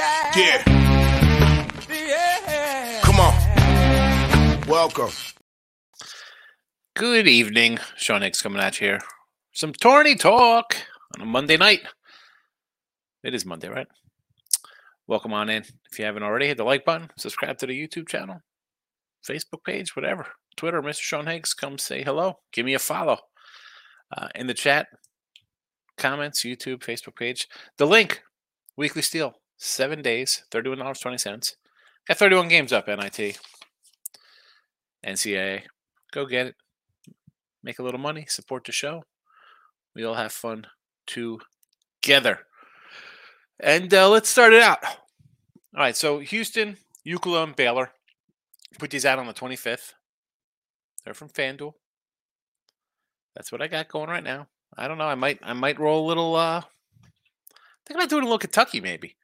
Yeah. Yeah. Come on. Welcome. Good evening. Sean Higgs coming at you here. Some tourney talk on a Monday night. It is Monday, right? Welcome on in. If you haven't already, hit the like button, subscribe to the YouTube channel, Facebook page, whatever. Twitter, Mr. Sean Higgs, come say hello. Give me a follow. Uh, in the chat, comments, YouTube, Facebook page. The link, Weekly Steel, seven days, $31.20. Got 31 games up, NIT, NCAA. Go get it. Make a little money, support the show. We all have fun together. And uh, let's start it out. All right, so Houston, UCLA, and Baylor. Put these out on the 25th. They're from FanDuel. That's what I got going right now. I don't know. I might I might roll a little uh I think I might do it a little Kentucky maybe.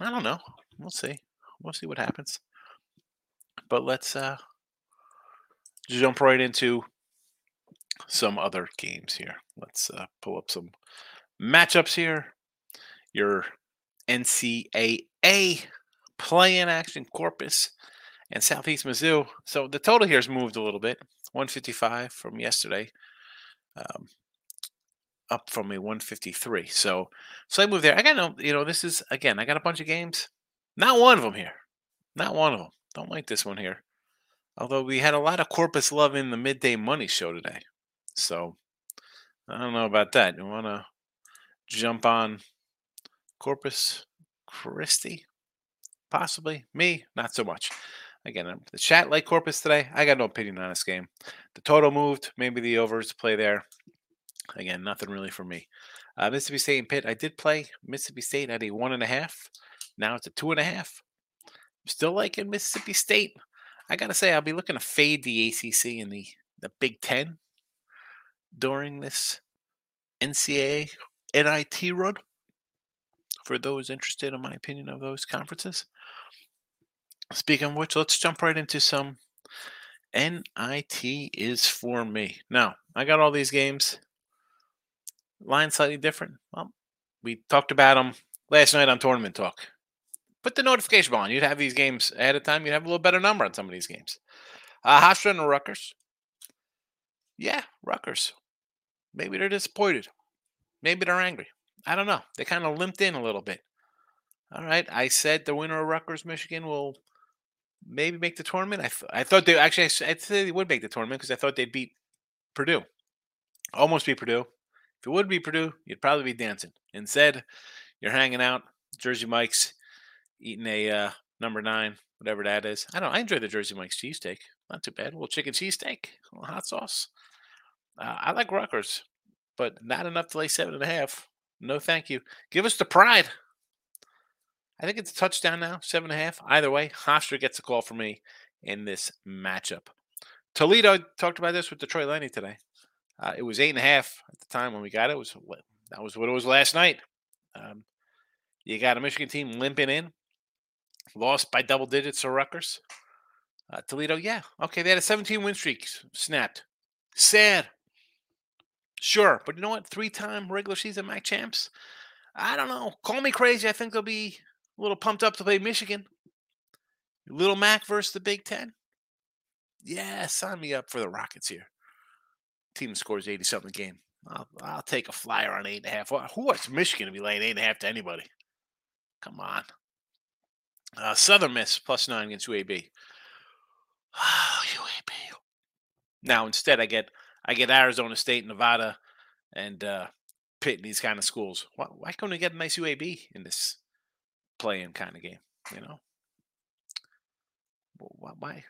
I don't know. We'll see. We'll see what happens. But let's uh jump right into some other games here. Let's uh, pull up some matchups here. Your NCAA play-in action Corpus and Southeast Mizzou. So the total here has moved a little bit, 155 from yesterday, um, up from a 153. So so I moved there. I got no, you know, this is again. I got a bunch of games. Not one of them here. Not one of them. Don't like this one here. Although we had a lot of Corpus love in the midday money show today. So I don't know about that. You want to jump on Corpus Christi? Possibly. Me, not so much. Again, the chat like Corpus today. I got no opinion on this game. The total moved. Maybe the overs play there. Again, nothing really for me. Uh, Mississippi State and Pitt. I did play Mississippi State at a one and a half. Now it's a two and a half. Still liking Mississippi State. I gotta say, I'll be looking to fade the ACC and the the Big Ten during this NCAA NIT run. For those interested in my opinion of those conferences. Speaking of which, let's jump right into some NIT is for me. Now, I got all these games. Line slightly different. Well, we talked about them last night on Tournament Talk. Put the notification on. You'd have these games ahead of time. You'd have a little better number on some of these games. Uh, Hofstra and Rutgers. Yeah, Rutgers. Maybe they're disappointed. Maybe they're angry. I don't know. They kind of limped in a little bit. All right. I said the winner of Rutgers, Michigan will maybe make the tournament. I, th- I thought they actually, I said they would make the tournament because I thought they'd beat Purdue. Almost beat Purdue. If it would be Purdue, you'd probably be dancing. Instead, you're hanging out, Jersey Mike's, eating a uh, number nine, whatever that is. I don't. I enjoy the Jersey Mike's cheesesteak. Not too bad. A little chicken cheesesteak, a little hot sauce. Uh, I like Rutgers, but not enough to lay seven and a half. No, thank you. Give us the pride. I think it's a touchdown now, seven and a half. Either way, Hofstra gets a call for me in this matchup. Toledo talked about this with Detroit Lenny today. Uh, it was eight and a half at the time when we got it. it was that was what it was last night. Um, you got a Michigan team limping in, lost by double digits to Rutgers. Uh, Toledo, yeah, okay, they had a 17 win streak snapped. Sad. Sure, but you know what? Three-time regular season MAC champs. I don't know. Call me crazy. I think they'll be a little pumped up to play Michigan. Little Mac versus the Big Ten. Yeah, sign me up for the Rockets here. Team scores 80 something game. I'll, I'll take a flyer on eight and a half. Who wants Michigan to be laying eight and a half to anybody? Come on. Uh, Southern Miss plus nine against UAB. Oh, UAB. Now instead, I get I get Arizona State, Nevada, and uh, Pitt these kind of schools. Why, why couldn't we get a nice UAB in this play-in kind of game? You know, why? why?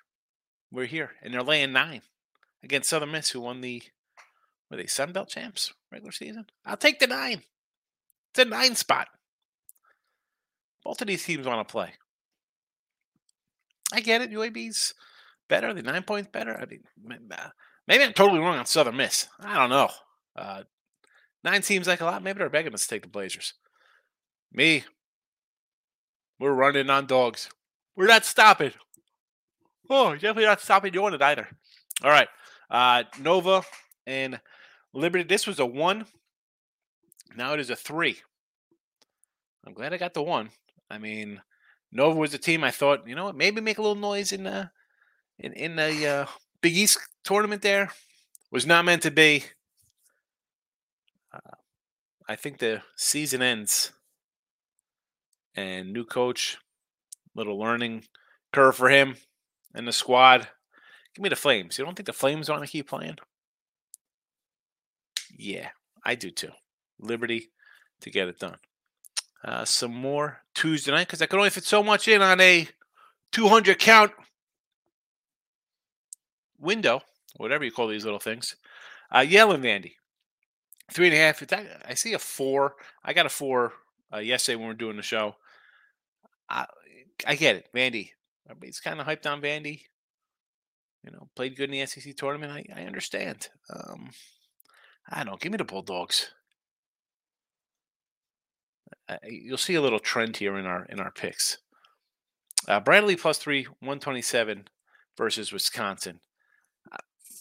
We're here, and they're laying nine against Southern Miss, who won the were they Sun Belt champs regular season? I'll take the nine. It's a nine spot. Both of these teams want to play. I get it. UAB's better. The nine points better. I mean, maybe I'm totally wrong on Southern Miss. I don't know. Uh, nine seems like a lot. Maybe they're begging us to take the Blazers. Me, we're running on dogs. We're not stopping. Oh, definitely not stopping on it either. All right. Uh, Nova and Liberty. This was a one. Now it is a three. I'm glad I got the one. I mean, Nova was a team I thought, you know what, maybe make a little noise in the in in the uh, Big East tournament. There was not meant to be. Uh, I think the season ends, and new coach, little learning curve for him and the squad. Give me the Flames. You don't think the Flames want to keep playing? Yeah, I do too. Liberty to get it done. Uh, some more Tuesday night because I could only fit so much in on a 200 count window, whatever you call these little things. Uh, Yale and Vandy, three and a half. I see a four. I got a four uh, yesterday when we were doing the show. I, I get it, Vandy. Everybody's kind of hyped on Vandy. You know, played good in the SEC tournament. I, I understand. Um, I don't. Give me the Bulldogs. Uh, you'll see a little trend here in our in our picks. Uh, Bradley plus three, one twenty seven versus Wisconsin.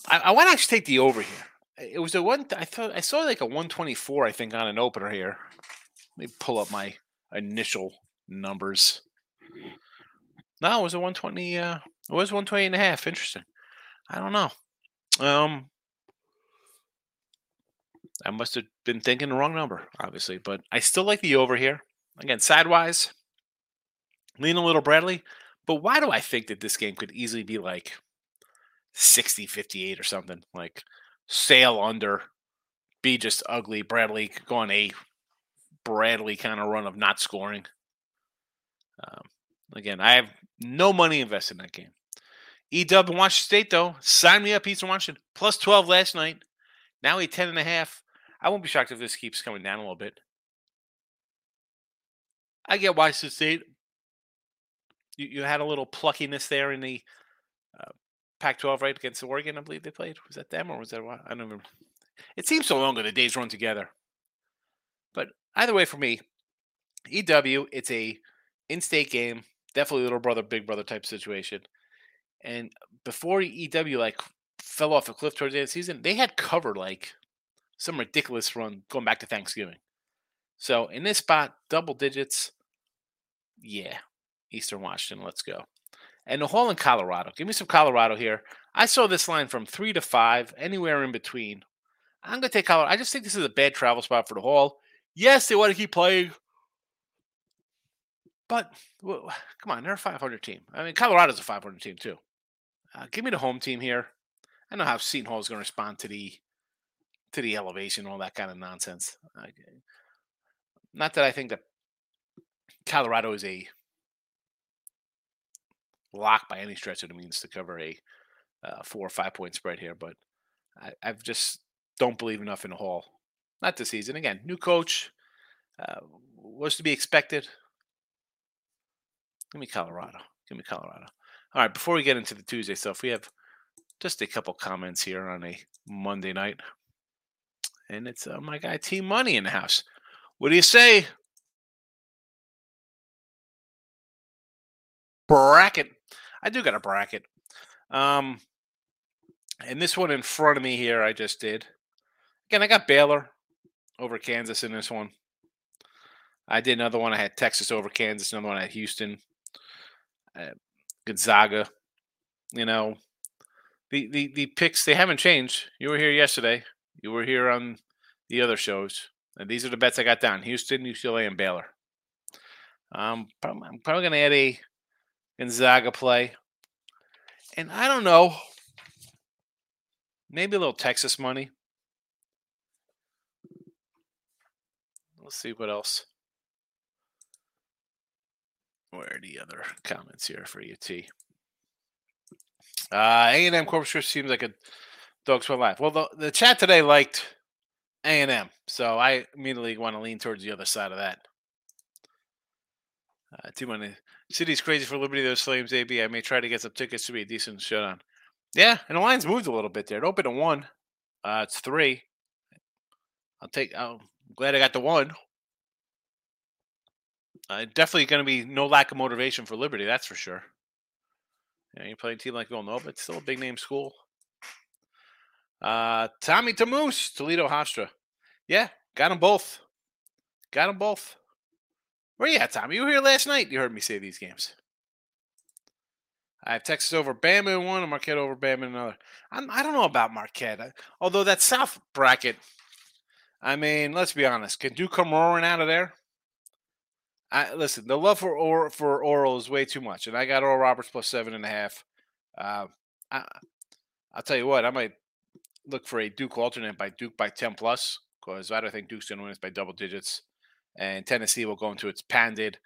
I, I want to actually take the over here. It was a one. I thought I saw like a one twenty four. I think on an opener here. Let me pull up my initial numbers. No, it was a 120. Uh, it was 120 and a half. Interesting. I don't know. Um, I must have been thinking the wrong number, obviously, but I still like the over here. Again, sidewise, lean a little Bradley. But why do I think that this game could easily be like 60 58 or something? Like sail under, be just ugly. Bradley go on a Bradley kind of run of not scoring. Um, again, I have no money invested in that game. EW in Washington State, though, sign me up, Eastern Washington. Plus 12 last night. Now a 10 and a half. I won't be shocked if this keeps coming down a little bit. I get Washington State. You, you had a little pluckiness there in the uh, Pac-12, right, against Oregon. I believe they played. Was that them or was that why? I don't remember. It seems so long ago. The days run together. But either way, for me, EW, it's a in-state game. Definitely little brother, big brother type situation. And before EW like fell off a cliff towards the end of the season, they had covered like some ridiculous run going back to Thanksgiving. So in this spot, double digits, yeah, Eastern Washington, let's go. And the Hall in Colorado. Give me some Colorado here. I saw this line from three to five, anywhere in between. I'm going to take Colorado. I just think this is a bad travel spot for the Hall. Yes, they want to keep playing. But well, come on, they're a 500 team. I mean, Colorado's a 500 team too. Uh, give me the home team here. I know how Seton Hall is going to respond to the to the elevation, all that kind of nonsense. not that I think that Colorado is a lock by any stretch of the means to cover a uh, four or five point spread here, but I, I just don't believe enough in the Hall. Not this season. Again, new coach uh, was to be expected. Give me Colorado. Give me Colorado. All right, before we get into the Tuesday stuff, we have just a couple comments here on a Monday night and it's uh, my guy Team Money in the house. What do you say? Bracket. I do got a bracket. Um, and this one in front of me here, I just did. Again, I got Baylor over Kansas in this one. I did another one. I had Texas over Kansas. Another one had Houston, uh, Gonzaga. You know, the, the the picks they haven't changed. You were here yesterday. You were here on the other shows. And these are the bets I got down Houston, UCLA, and Baylor. Um, I'm probably going to add a Gonzaga play. And I don't know, maybe a little Texas money. Let's see what else. Where are the other comments here for UT? Uh, A&M Corpus Christi seems like a dog's went live. Well, the, the chat today liked A and M, so I immediately want to lean towards the other side of that. Uh, too many city's crazy for Liberty. Those Flames, AB. I may try to get some tickets to be a decent showdown. Yeah, and the line's moved a little bit there. It opened at one. Uh, it's three. I'll take. I'm glad I got the one. Uh, definitely going to be no lack of motivation for Liberty. That's for sure. You know, you're playing a team like Villanova. It's still a big name school. Uh, Tommy Tamoose, Toledo Hofstra. Yeah, got them both. Got them both. Where you at, Tommy? You were here last night. You heard me say these games. I have Texas over Bama in one and Marquette over Bama in another. I'm, I do not know about Marquette. I, although that South bracket, I mean, let's be honest. Can Duke come roaring out of there? I listen. The love for or, for Oral is way too much, and I got Oral Roberts plus seven and a half. Uh, I, I'll tell you what. I might look for a Duke alternate by Duke by ten plus because I don't think Duke's going to win this by double digits, and Tennessee will go into its panded.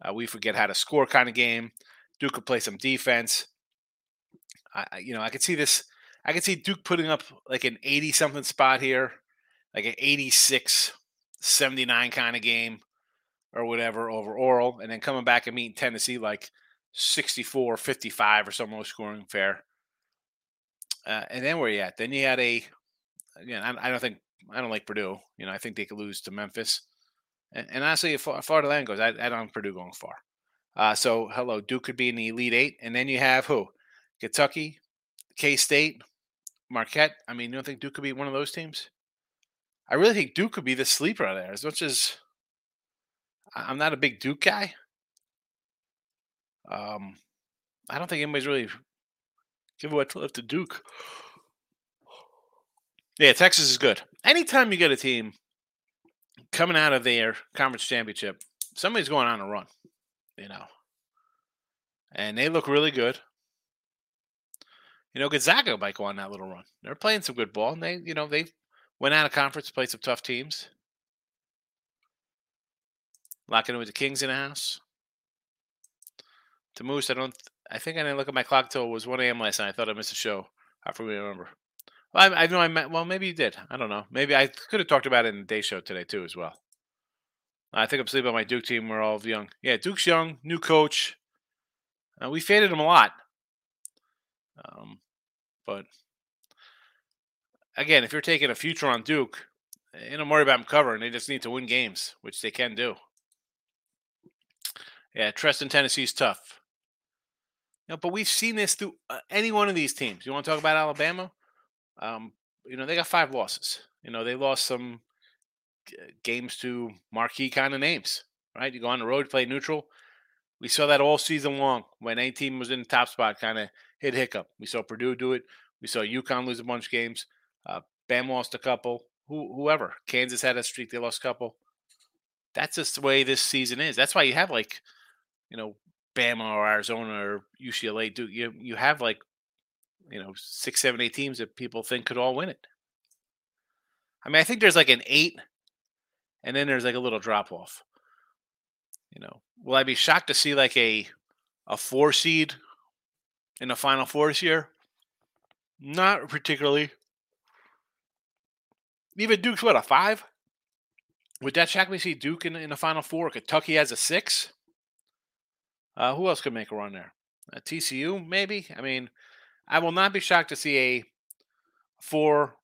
Uh, we forget how to score kind of game. Duke could play some defense. I, you know, I could see this. I could see Duke putting up like an 80 something spot here, like an 86 79 kind of game or whatever over Oral, and then coming back and meeting Tennessee like 64 55 or some low scoring fair. Uh, and then where you at? Then you had a, again, I, I, don't think, I don't like Purdue. You know, I think they could lose to Memphis. And, and honestly, as far, the land goes, I, I don't Purdue going far. Uh, so, hello, Duke could be in the Elite Eight. And then you have who? Kentucky, K State, Marquette. I mean, you don't think Duke could be one of those teams? I really think Duke could be the sleeper out there, as much as I'm not a big Duke guy. Um, I don't think anybody's really giving what left to Duke. Yeah, Texas is good. Anytime you get a team coming out of their conference championship, somebody's going on a run, you know, and they look really good. You know, Gonzaga might go on that little run. They're playing some good ball, and they, you know, they went out of conference, played some tough teams. Locking in with the Kings in the house. To Moose, I don't. I think I didn't look at my clock till it was 1 a.m. last night. I thought I missed a show. I forget remember. Well, I, I know I met. Well, maybe you did. I don't know. Maybe I could have talked about it in the day show today too, as well. I think I'm sleeping on my Duke team. We're all young. Yeah, Duke's young, new coach. Uh, we faded him a lot. Um, but again, if you're taking a future on Duke, you don't worry about them covering. They just need to win games, which they can do. Yeah, trust in Tennessee is tough. Know, but we've seen this through uh, any one of these teams. You want to talk about Alabama? Um, you know, they got five losses. You know, they lost some games to marquee kind of names, right? You go on the road, play neutral. We saw that all season long when any team was in the top spot, kind of hit hiccup. We saw Purdue do it. We saw UConn lose a bunch of games. Uh, Bam lost a couple. Who, whoever. Kansas had a streak; they lost a couple. That's just the way this season is. That's why you have like you know, Bama or Arizona or UCLA do you you have like you know six, seven, eight teams that people think could all win it. I mean, I think there's like an eight, and then there's like a little drop off. You know, will I be shocked to see like a a four seed in the final four this year? Not particularly. Even Duke's what a five. Would that shock me? See Duke in, in the final four. Kentucky has a six. Uh, who else could make a run there? Uh, TCU, maybe. I mean, I will not be shocked to see a four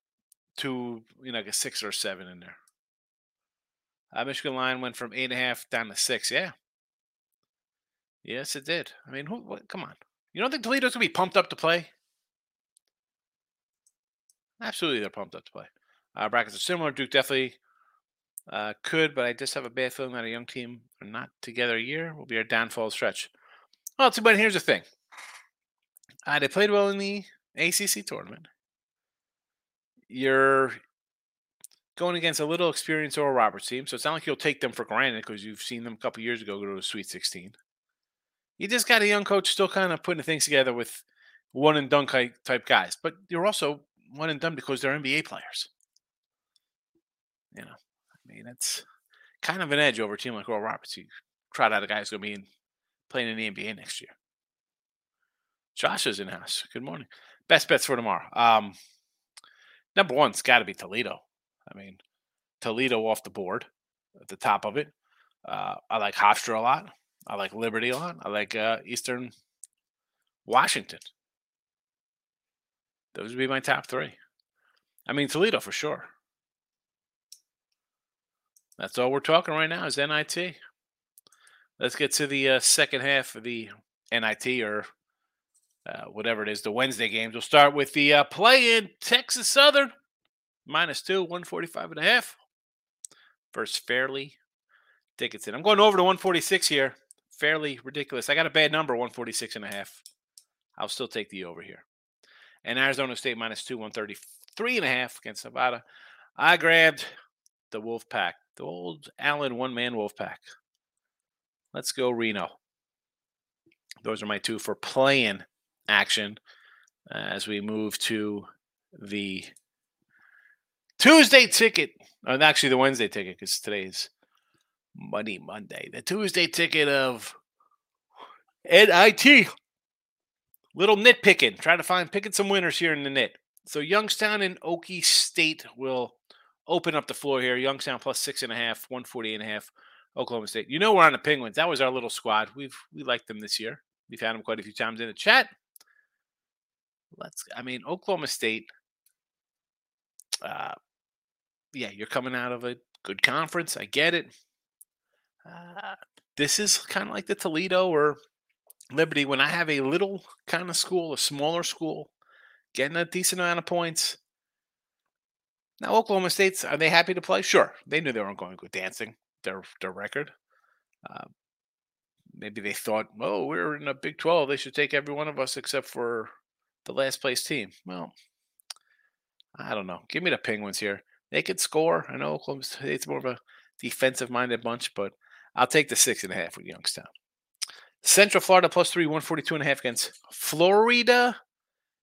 to you know like a six or seven in there. Uh, Michigan line went from eight and a half down to six. Yeah. Yes, it did. I mean, who? What, come on. You don't think Toledo's gonna be pumped up to play? Absolutely, they're pumped up to play. Uh, brackets are similar. Duke definitely uh, could, but I just have a bad feeling that a young team are not together a year will be our downfall stretch. Well, too bad. Here's the thing. Uh, they played well in the ACC tournament. You're going against a little experienced Oral Roberts team, so it's not like you'll take them for granted because you've seen them a couple years ago go to the Sweet 16. You just got a young coach still kind of putting things together with one and done type guys, but you're also one and done because they're NBA players. You know, I mean, it's kind of an edge over a team like Oral Roberts. You trot out a guy who's going to be in, playing in the NBA next year. Josh is in house. Good morning. Best bets for tomorrow. Um, number one's got to be Toledo. I mean, Toledo off the board at the top of it. Uh, I like Hofstra a lot. I like Liberty a lot. I like uh, Eastern Washington. Those would be my top three. I mean, Toledo for sure. That's all we're talking right now is NIT. Let's get to the uh, second half of the NIT or uh, whatever it is, the Wednesday games. We'll start with the uh, play in Texas Southern minus two, 145 and a half versus Fairly tickets in. I'm going over to 146 here. Fairly ridiculous. I got a bad number, 146 and a half. I'll still take the over here. And Arizona State minus two, 133 and a half against Nevada. I grabbed the Wolf Pack, the old Allen one man Wolf Pack. Let's go Reno. Those are my two for playing action uh, as we move to the Tuesday ticket. and actually, the Wednesday ticket because today's Money Monday. The Tuesday ticket of NIT. Little nitpicking. Try to find picking some winners here in the knit. So Youngstown and Okie State will open up the floor here. Youngstown plus six and a half, 148 and a half. Oklahoma State. You know we're on the Penguins. That was our little squad. We've we liked them this year. We've had them quite a few times in the chat. Let's. I mean, Oklahoma State. Uh, yeah, you're coming out of a good conference. I get it. Uh, this is kind of like the Toledo or Liberty. When I have a little kind of school, a smaller school, getting a decent amount of points. Now, Oklahoma State's are they happy to play? Sure, they knew they weren't going to go dancing their their record. Uh, maybe they thought, oh, we're in a Big 12. They should take every one of us except for the last place team. Well, I don't know. Give me the Penguins here. They could score. I know Oklahoma State's more of a defensive minded bunch, but I'll take the six and a half with Youngstown. Central Florida plus three, 142 and a half against Florida.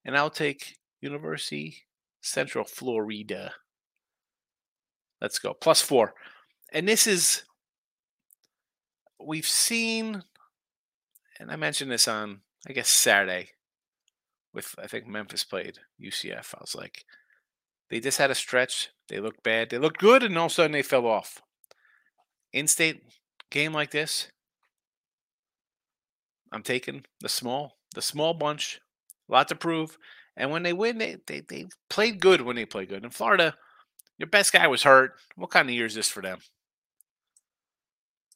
And I'll take University Central Florida. Let's go. Plus four. And this is we've seen, and I mentioned this on, I guess, Saturday with, I think Memphis played UCF. I was like, they just had a stretch. They looked bad. They looked good, and all of a sudden they fell off. In state game like this, I'm taking the small, the small bunch, a lot to prove. And when they win, they, they, they played good when they played good. In Florida, your best guy was hurt. What kind of year is this for them?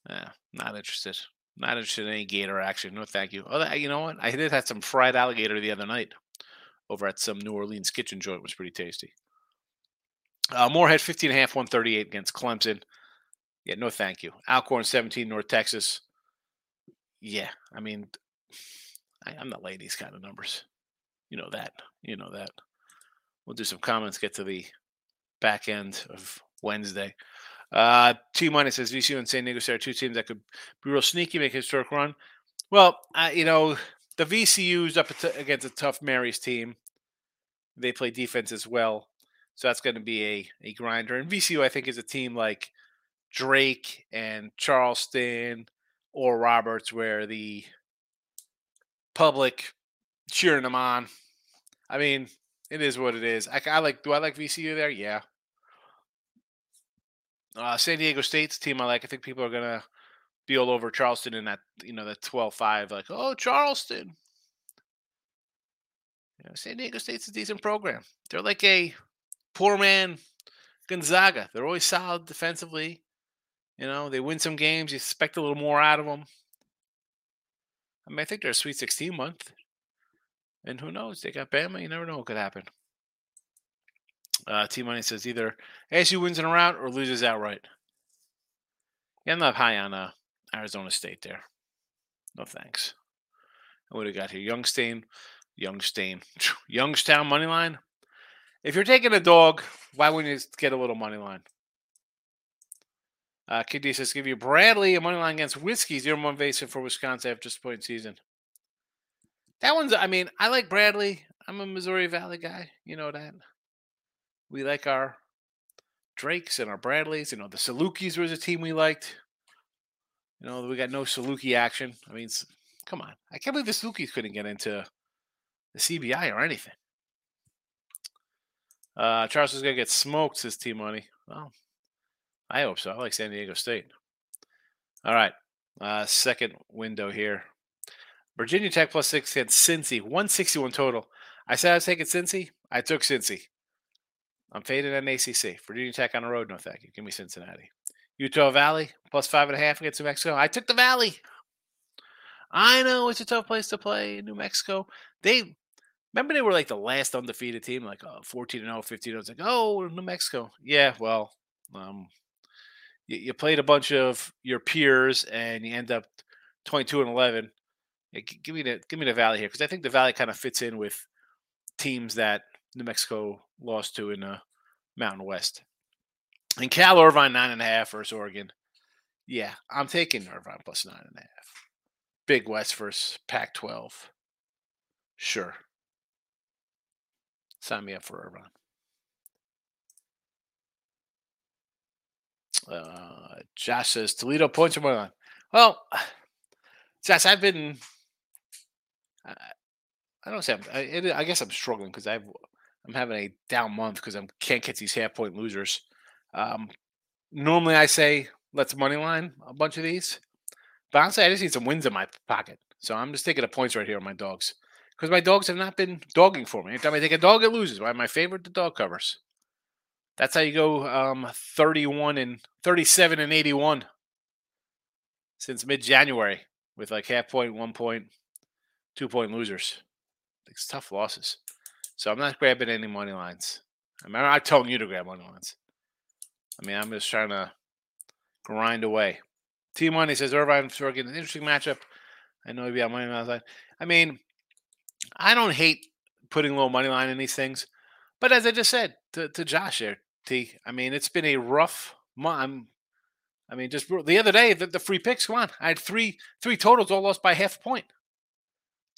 Yeah, not interested. Not interested in any gator action. No, thank you. Oh, you know what? I did have some fried alligator the other night over at some New Orleans kitchen joint. It was pretty tasty. Uh, Morehead 15 and a half, 138 against Clemson. Yeah, no thank you. Alcorn 17, North Texas. Yeah, I mean, I, I'm not laying these kind of numbers. You know that. You know that. We'll do some comments, get to the back end of Wednesday. Uh, T minus says VCU and San Diego State are two teams that could be real sneaky, make a historic run. Well, uh, you know, the VCU's up against a tough Mary's team. They play defense as well. So that's going to be a, a grinder. And VCU, I think, is a team like Drake and Charleston or Roberts, where the public cheering them on. I mean, it is what it is. I, I like. Do I like VCU there? Yeah, uh, San Diego State's team I like. I think people are gonna be all over Charleston in that you know that 12-5, like, oh Charleston. You know, San Diego State's a decent program. They're like a poor man Gonzaga. They're always solid defensively. You know, they win some games. You expect a little more out of them. I mean, I think they're a Sweet 16 month. And who knows? They got Bama. You never know what could happen. Uh, T Money says either ASU wins in a round or loses outright. Yeah, I'm high on uh, Arizona State there. No thanks. What do we got here? Youngstown, Youngstown, Youngstown money line. If you're taking a dog, why wouldn't you get a little money line? Uh, Kid D says, give you Bradley a money line against Whiskey, zero one basic for Wisconsin after point season. That one's, I mean, I like Bradley. I'm a Missouri Valley guy. You know that. We like our Drakes and our Bradleys. You know, the Salukis was a team we liked. You know, we got no Saluki action. I mean, come on. I can't believe the Salukis couldn't get into the CBI or anything. Uh, Charles is going to get smoked, says T Money. Well, I hope so. I like San Diego State. All right. Uh, second window here. Virginia Tech plus six against Cincy. 161 total. I said I was taking Cincy. I took Cincy. I'm faded on ACC. Virginia Tech on the road, no thank you. Give me Cincinnati. Utah Valley plus five and a half against New Mexico. I took the Valley. I know it's a tough place to play New Mexico. They remember they were like the last undefeated team, like uh, 14 and 0, 15 0. It's like, oh, New Mexico. Yeah, well, um, you, you played a bunch of your peers and you end up 22 and 11. Yeah, give me the give me the Valley here because I think the Valley kind of fits in with teams that New Mexico lost to in the Mountain West. And Cal Irvine nine and a half versus Oregon. Yeah, I'm taking Irvine plus nine and a half. Big West versus Pac-12. Sure. Sign me up for Irvine. Uh, Josh says Toledo points are money line. Well, Josh, I've been. I, don't say I'm, I, it, I guess I'm struggling because I've I'm having a down month because I can't get these half point losers. Um, normally, I say let's money line a bunch of these, but honestly, I just need some wins in my pocket. So I'm just taking the points right here on my dogs because my dogs have not been dogging for me. Anytime I take a dog, it loses. My favorite, the dog covers. That's how you go um, 31 and 37 and 81 since mid January with like half point, one point, two point losers. It's tough losses. So I'm not grabbing any money lines. I mean, I'm not telling you to grab money lines. I mean, I'm just trying to grind away. T Money says Irvine Oregon, an interesting matchup. I know maybe on money line. I mean, I don't hate putting low money line in these things, but as I just said to, to Josh here, T. I mean, it's been a rough month. I mean, just the other day, the, the free picks. Come on, I had three three totals, all lost by half a point.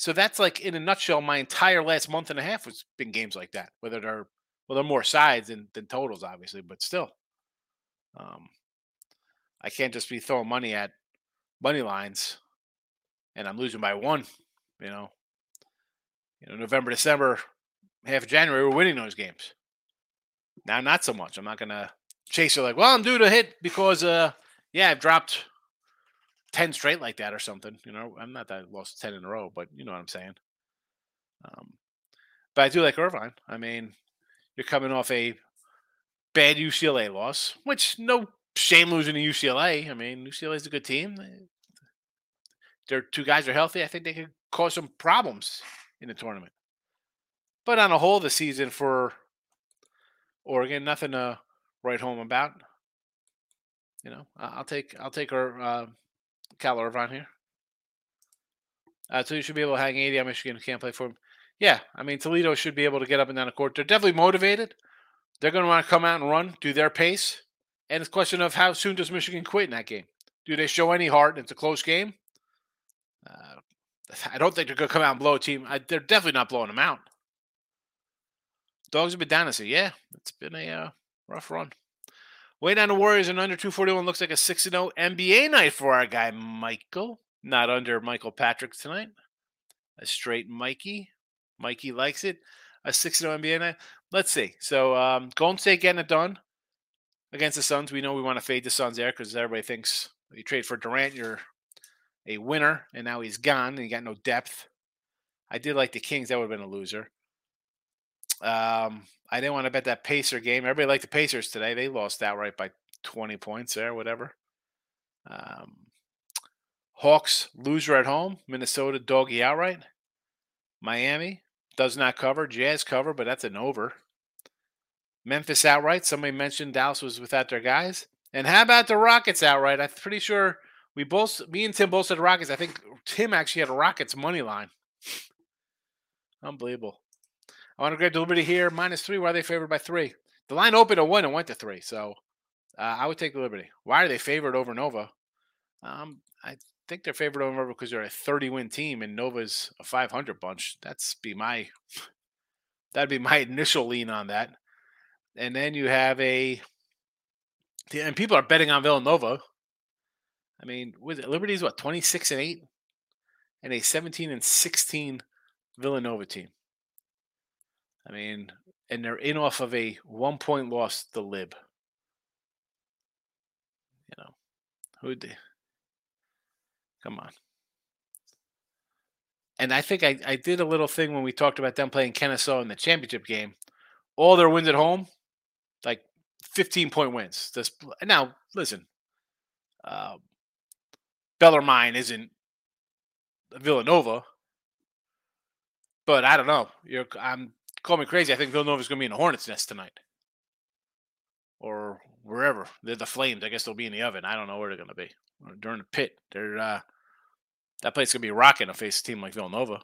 So that's like in a nutshell. My entire last month and a half has been games like that. Whether they're well, they're more sides than, than totals, obviously, but still, um, I can't just be throwing money at money lines, and I'm losing by one. You know, you know, November, December, half January, we're winning those games. Now, not so much. I'm not gonna chase her like, well, I'm due to hit because, uh, yeah, I've dropped ten straight like that or something. You know, I'm not that lost ten in a row, but you know what I'm saying. Um, but I do like Irvine. I mean, you're coming off a bad UCLA loss, which no shame losing to UCLA. I mean, UCLA is a good team. Their two guys are healthy. I think they could cause some problems in the tournament. But on a whole, the season for Oregon, nothing to write home about. You know, I'll take I'll take our uh, Cal Irvine here. Uh, so you should be able to hang 80 on Michigan. Can't play for him. Yeah, I mean Toledo should be able to get up and down the court. They're definitely motivated. They're going to want to come out and run, do their pace, and it's a question of how soon does Michigan quit in that game? Do they show any heart? It's a close game. Uh, I don't think they're going to come out and blow a team. I, they're definitely not blowing them out. Dogs have been down this year. Yeah, it's been a uh, rough run. Way down the Warriors and under 241 looks like a 6 0 NBA night for our guy, Michael. Not under Michael Patrick tonight. A straight Mikey. Mikey likes it. A 6 0 NBA night. Let's see. So, um, Golden State getting it done against the Suns. We know we want to fade the Suns there because everybody thinks you trade for Durant, you're a winner, and now he's gone and you got no depth. I did like the Kings. That would have been a loser. Um, I didn't want to bet that Pacer game. Everybody liked the Pacers today. They lost outright by 20 points there, whatever. Um, Hawks loser at home. Minnesota doggy outright. Miami does not cover. Jazz cover, but that's an over. Memphis outright. Somebody mentioned Dallas was without their guys. And how about the Rockets outright? I'm pretty sure we both, me and Tim both said Rockets. I think Tim actually had a Rockets money line. Unbelievable. Grab Liberty here, minus three. Why are they favored by three? The line opened at one and went to three. So uh, I would take the Liberty. Why are they favored over Nova? Um, I think they're favored over Nova because they're a 30 win team and Nova's a 500 bunch. That's be my that'd be my initial lean on that. And then you have a and people are betting on Villanova. I mean, with Liberty's what 26 and 8 and a 17 and 16 Villanova team. I mean, and they're in off of a one point loss, the lib. You know, who they? Come on. And I think I, I did a little thing when we talked about them playing Kennesaw in the championship game. All their wins at home, like 15 point wins. This now listen, uh, Bellarmine isn't Villanova, but I don't know. You're I'm call me crazy. I think Villanova's going to be in a hornet's nest tonight. or wherever. They're the Flames. I guess they'll be in the oven. I don't know where they're going to be. Or during the pit, they're uh, that place is going to be rocking to face a team like Villanova.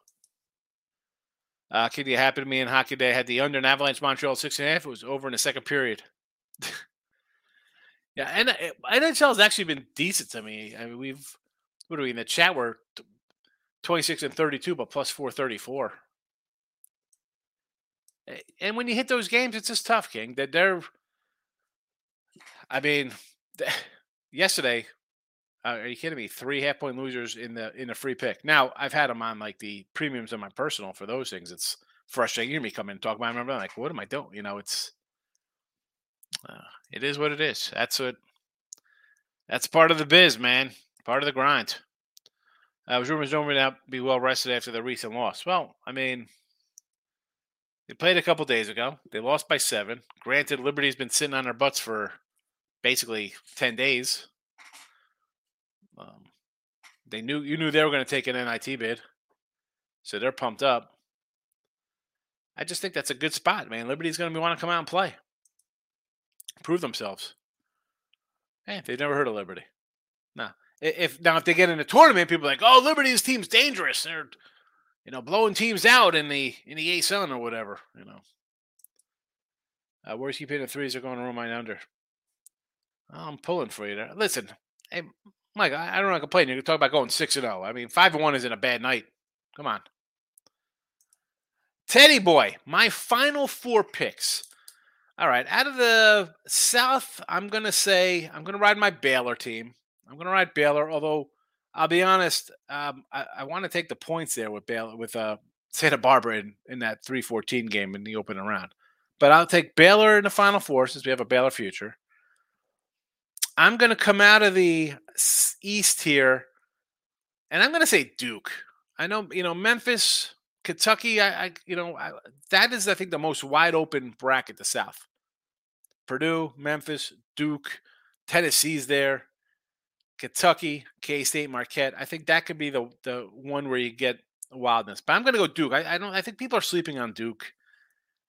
Uh, Kitty happened to me in hockey day. I had the under in Avalanche Montreal six and a half. It was over in the second period. yeah, and NHL has actually been decent to me. I mean, we've what are we in the chat? We're twenty six and thirty two, but plus four thirty four. And when you hit those games, it's just tough, King. That they're, I mean, yesterday, uh, are you kidding me? Three half point losers in the in a free pick. Now I've had them on like the premiums on my personal for those things. It's frustrating. You hear me come in and talk about them. I'm like, what am I doing? You know, it's uh, it is what it is. That's what that's part of the biz, man. Part of the grind. Uh, was rumors don't be well rested after the recent loss. Well, I mean, they played a couple days ago. They lost by seven. Granted, Liberty's been sitting on their butts for basically ten days. Um, they knew you knew they were going to take an NIT bid, so they're pumped up. I just think that's a good spot, man. Liberty's going to want to come out and play, prove themselves. Hey, they've never heard of Liberty. Now, if now if they get in a tournament, people are like, "Oh, Liberty's team's dangerous. They're you know, blowing teams out in the in the ASUN or whatever. You know, uh, where's he hitting threes are going to run mine under. I'm pulling for you there. Listen, hey, Mike, I, I don't want to complain. You can talk about going six and zero. Oh. I mean, five and one isn't a bad night. Come on, Teddy boy. My final four picks. All right, out of the South, I'm gonna say I'm gonna ride my Baylor team. I'm gonna ride Baylor, although I'll be honest. Um, I, I want to take the points there with Baylor with uh, Santa Barbara in, in that three fourteen game in the opening round, but I'll take Baylor in the Final Four since we have a Baylor future. I'm going to come out of the East here, and I'm going to say Duke. I know you know Memphis, Kentucky. I, I you know I, that is I think the most wide open bracket the South. Purdue, Memphis, Duke, Tennessee's there. Kentucky, K State, Marquette. I think that could be the the one where you get wildness. But I'm going to go Duke. I, I, don't. I think people are sleeping on Duke.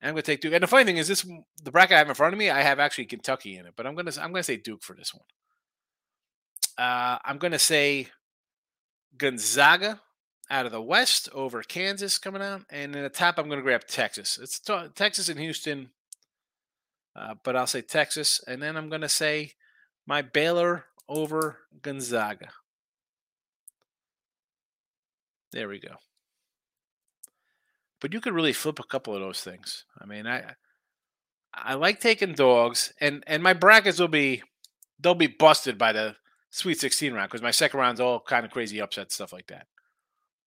I'm going to take Duke. And the funny thing is, this the bracket I have in front of me. I have actually Kentucky in it, but I'm going to I'm going to say Duke for this one. Uh, I'm going to say Gonzaga out of the West over Kansas coming out, and in the top, I'm going to grab Texas. It's t- Texas and Houston, uh, but I'll say Texas, and then I'm going to say my Baylor over Gonzaga. There we go. But you could really flip a couple of those things. I mean, I I like taking dogs, and and my brackets will be they'll be busted by the Sweet 16 round because my second round's all kind of crazy upset stuff like that.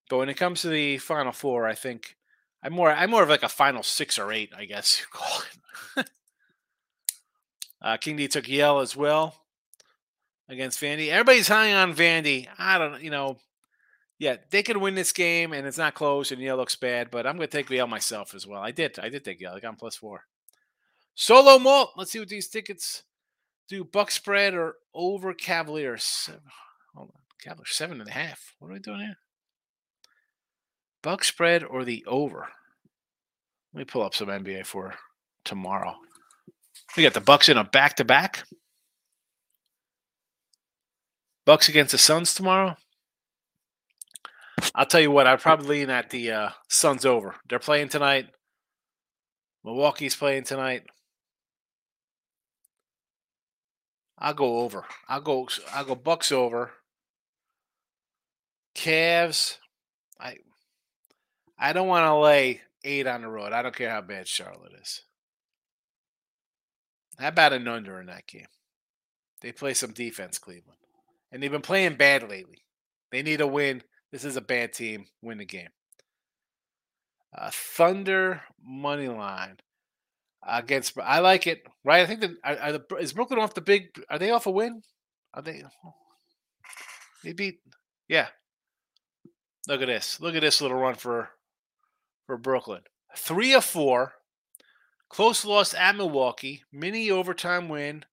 But when it comes to the Final Four, I think I'm more I'm more of like a Final Six or Eight, I guess you call it. uh, King D took Yale as well against Vandy. Everybody's high on Vandy. I don't, you know, yeah, they could win this game and it's not close and Yale looks bad, but I'm going to take Yale myself as well. I did. I did take Yale. I got plus four. Solo malt. Let's see what these tickets do. Buck spread or over Cavaliers. Hold on. Cavaliers seven and a half. What are we doing here? Buck spread or the over? Let me pull up some NBA for tomorrow. We got the Bucks in a back to back. Bucks against the Suns tomorrow. I'll tell you what, I'd probably lean at the uh, Suns over. They're playing tonight. Milwaukee's playing tonight. I'll go over. I'll go. I'll go Bucks over. Cavs. I. I don't want to lay eight on the road. I don't care how bad Charlotte is. How about an under in that game? They play some defense, Cleveland and they've been playing bad lately. They need a win. This is a bad team. Win the game. Uh, Thunder money line against. I like it. Right. I think that are, are the, is Brooklyn off the big. Are they off a win? Are they? They beat. Yeah. Look at this. Look at this little run for for Brooklyn. Three of four. Close loss at Milwaukee. Mini overtime win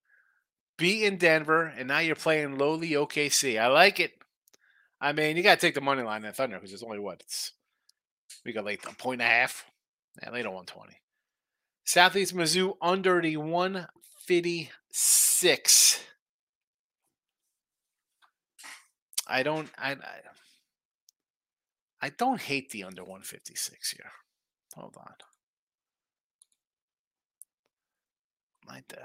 beating Denver, and now you're playing lowly OKC. I like it. I mean, you got to take the money line in Thunder because it's only what it's. We got like a point and a half. Yeah, later 120. Southeast Mizzou under the one fifty six. I don't. I. I, I don't hate the under 156 here. Hold on. Might uh,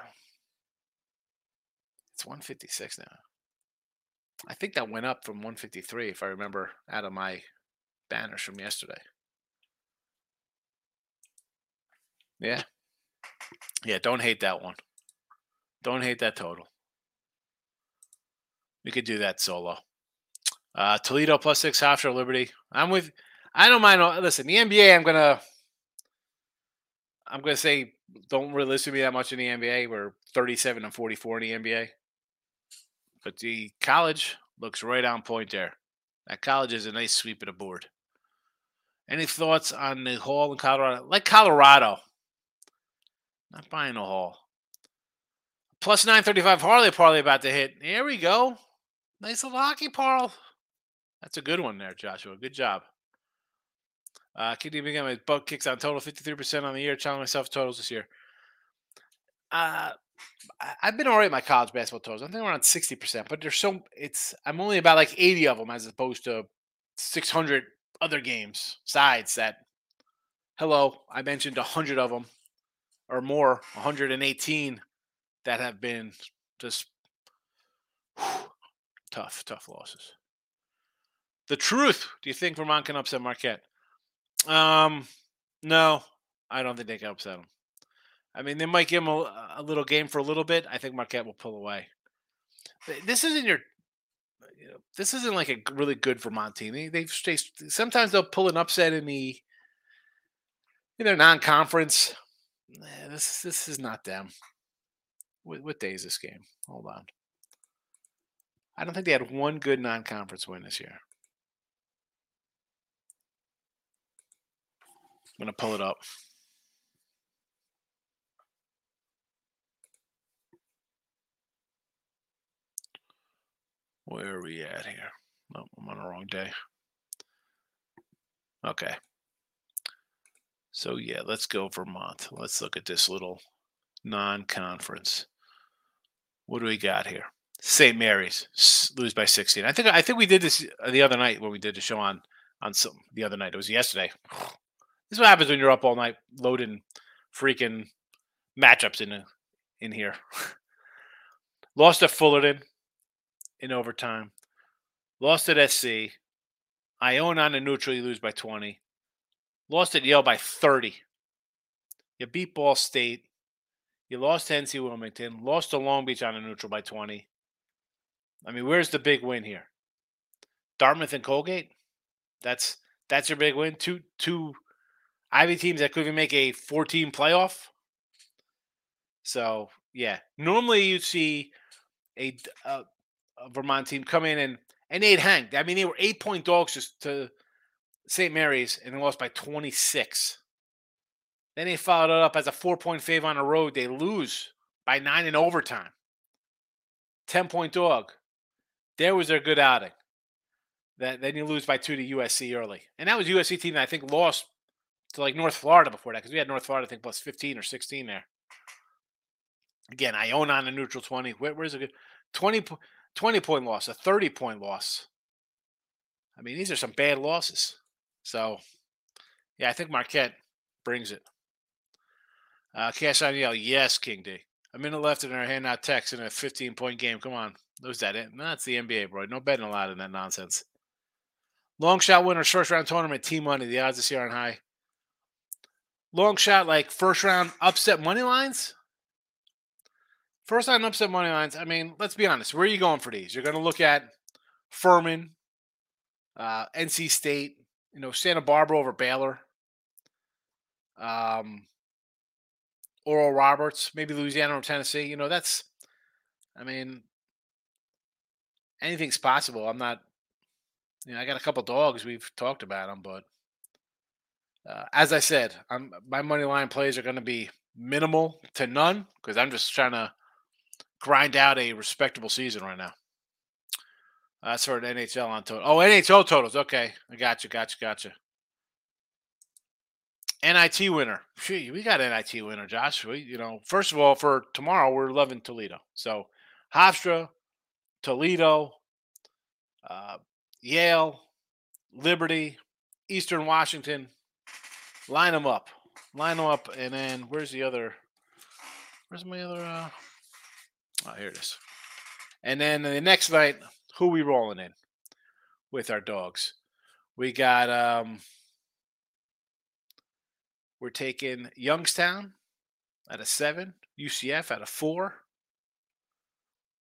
it's 156 now. I think that went up from 153 if I remember out of my banners from yesterday. Yeah. Yeah, don't hate that one. Don't hate that total. We could do that solo. Uh, Toledo plus six after Liberty. I'm with. I don't mind. Uh, listen, the NBA. I'm gonna. I'm gonna say don't really listen to me that much in the NBA. We're 37 and 44 in the NBA, but the college looks right on point there. That college is a nice sweep of the board. Any thoughts on the Hall in Colorado? Like Colorado, not buying a Hall. Plus 935 Harley parlay about to hit. Here we go. Nice little hockey parl. That's a good one there, Joshua. Good job. Uh, Kitty again with buck kicks on total 53% on the year. Challenge myself totals this year. Uh, I've been all right my college basketball totals. I think around 60%, but there's so it's I'm only about like 80 of them as opposed to 600 other games sides that hello, I mentioned 100 of them or more, 118 that have been just whew, tough, tough losses. The truth. Do you think Vermont can upset Marquette? Um, no, I don't think they can upset them. I mean, they might give them a, a little game for a little bit. I think Marquette will pull away. This isn't your. You know, this isn't like a really good Vermont team. They, they've sometimes they'll pull an upset in the in their non-conference. This this is not them. What, what day is this game? Hold on. I don't think they had one good non-conference win this year. I'm to pull it up. Where are we at here? Oh, I'm on the wrong day. Okay. So, yeah, let's go Vermont. Let's look at this little non conference. What do we got here? St. Mary's lose by 16. I think I think we did this uh, the other night when we did the show on on some the other night. It was yesterday. This is what happens when you're up all night loading freaking matchups in in here. Lost at Fullerton in overtime. Lost at SC. Iona on a neutral, you lose by 20. Lost at Yale by 30. You beat Ball State. You lost to NC Wilmington. Lost to Long Beach on a neutral by 20. I mean, where's the big win here? Dartmouth and Colgate? That's that's your big win. Two two Ivy teams that could even make a 14 playoff. So yeah, normally you'd see a, a, a, Vermont team come in and and they'd hang. I mean, they were eight point dogs just to St. Mary's and they lost by 26. Then they followed it up as a four point fave on the road. They lose by nine in overtime. 10 point dog. There was their good outing. That then you lose by two to USC early. And that was USC team that I think lost to like North Florida before that because we had North Florida, I think, plus 15 or 16 there. Again, Iona on a neutral 20. Where, where's a good 20, 20 point loss, a 30 point loss? I mean, these are some bad losses. So, yeah, I think Marquette brings it. Uh, Cash on Yell, yes, King D. A minute left in our hand out text in a 15 point game. Come on. Who's that? It? That's the NBA, bro. No betting allowed in that nonsense. Long shot winner, first round tournament, team money. The odds this year on high long shot like first round upset money lines. First on upset money lines. I mean, let's be honest. Where are you going for these? You're going to look at Furman, uh, NC State, you know, Santa Barbara over Baylor, um, Oral Roberts, maybe Louisiana or Tennessee. You know, that's, I mean, anything's possible. I'm not, you know, I got a couple dogs. We've talked about them, but uh, as I said, I'm, my money line plays are going to be minimal to none because I'm just trying to grind out a respectable season right now. That's for NHL on total. Oh, NHL totals. Okay, I got you, got you, got you. NIT winner. Gee, we got NIT winner, Josh. We, you know, first of all, for tomorrow, we're loving Toledo. So Hofstra, Toledo, uh, Yale, Liberty, Eastern Washington. Line them up. Line them up. And then where's the other? Where's my other? Uh, oh, here it is. And then the next night, who we rolling in with our dogs? We got um we're taking Youngstown at a seven, UCF at a four.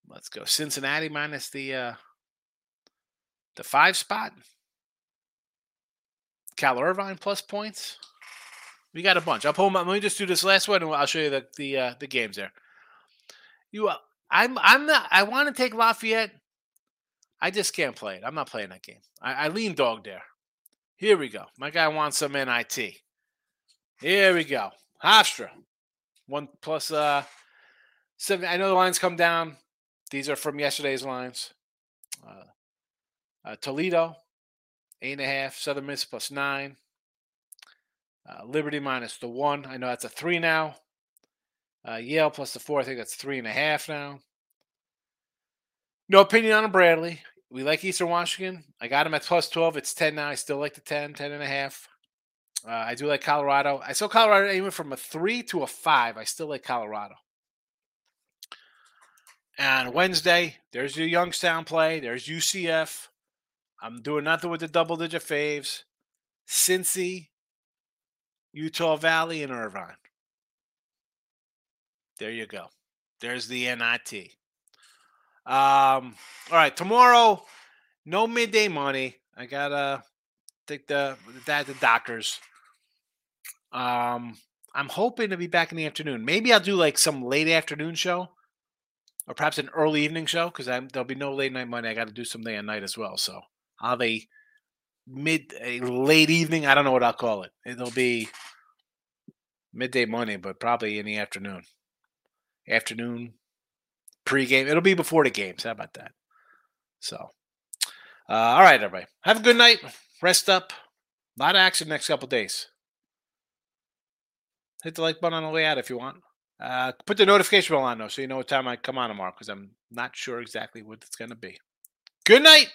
Let's go Cincinnati minus the uh the five spot. Cal Irvine plus points. We got a bunch. I'll pull them. Let me just do this last one, and I'll show you the the uh, the games there. You, uh, I'm I'm not. I want to take Lafayette. I just can't play it. I'm not playing that game. I, I lean dog there. Here we go. My guy wants some NIT. Here we go. Hofstra. One plus uh seven. I know the lines come down. These are from yesterday's lines. Uh, uh, Toledo, eight and a half. Southern Miss plus nine. Uh, Liberty minus the one. I know that's a three now. Uh, Yale plus the four. I think that's three and a half now. No opinion on Bradley. We like Eastern Washington. I got him at plus 12. It's 10 now. I still like the 10, 10 and a half. Uh, I do like Colorado. I saw Colorado even from a three to a five. I still like Colorado. And Wednesday, there's your Youngstown play. There's UCF. I'm doing nothing with the double digit faves. Cincy, Utah Valley, and Irvine. There you go. There's the NIT. Um, all right, tomorrow, no midday money. I gotta take the dad the doctors. Um, I'm hoping to be back in the afternoon. Maybe I'll do like some late afternoon show, or perhaps an early evening show because there'll be no late night money. I got to do something at night as well. So I'll have a mid a late evening. I don't know what I'll call it. It'll be midday money, but probably in the afternoon. Afternoon pregame. It'll be before the games. How about that? So, uh, all right, everybody. Have a good night. Rest up. A lot of action next couple days. Hit the like button on the way out if you want. Uh, put the notification bell on though, so you know what time I come on tomorrow, because I'm not sure exactly what it's going to be. Good night.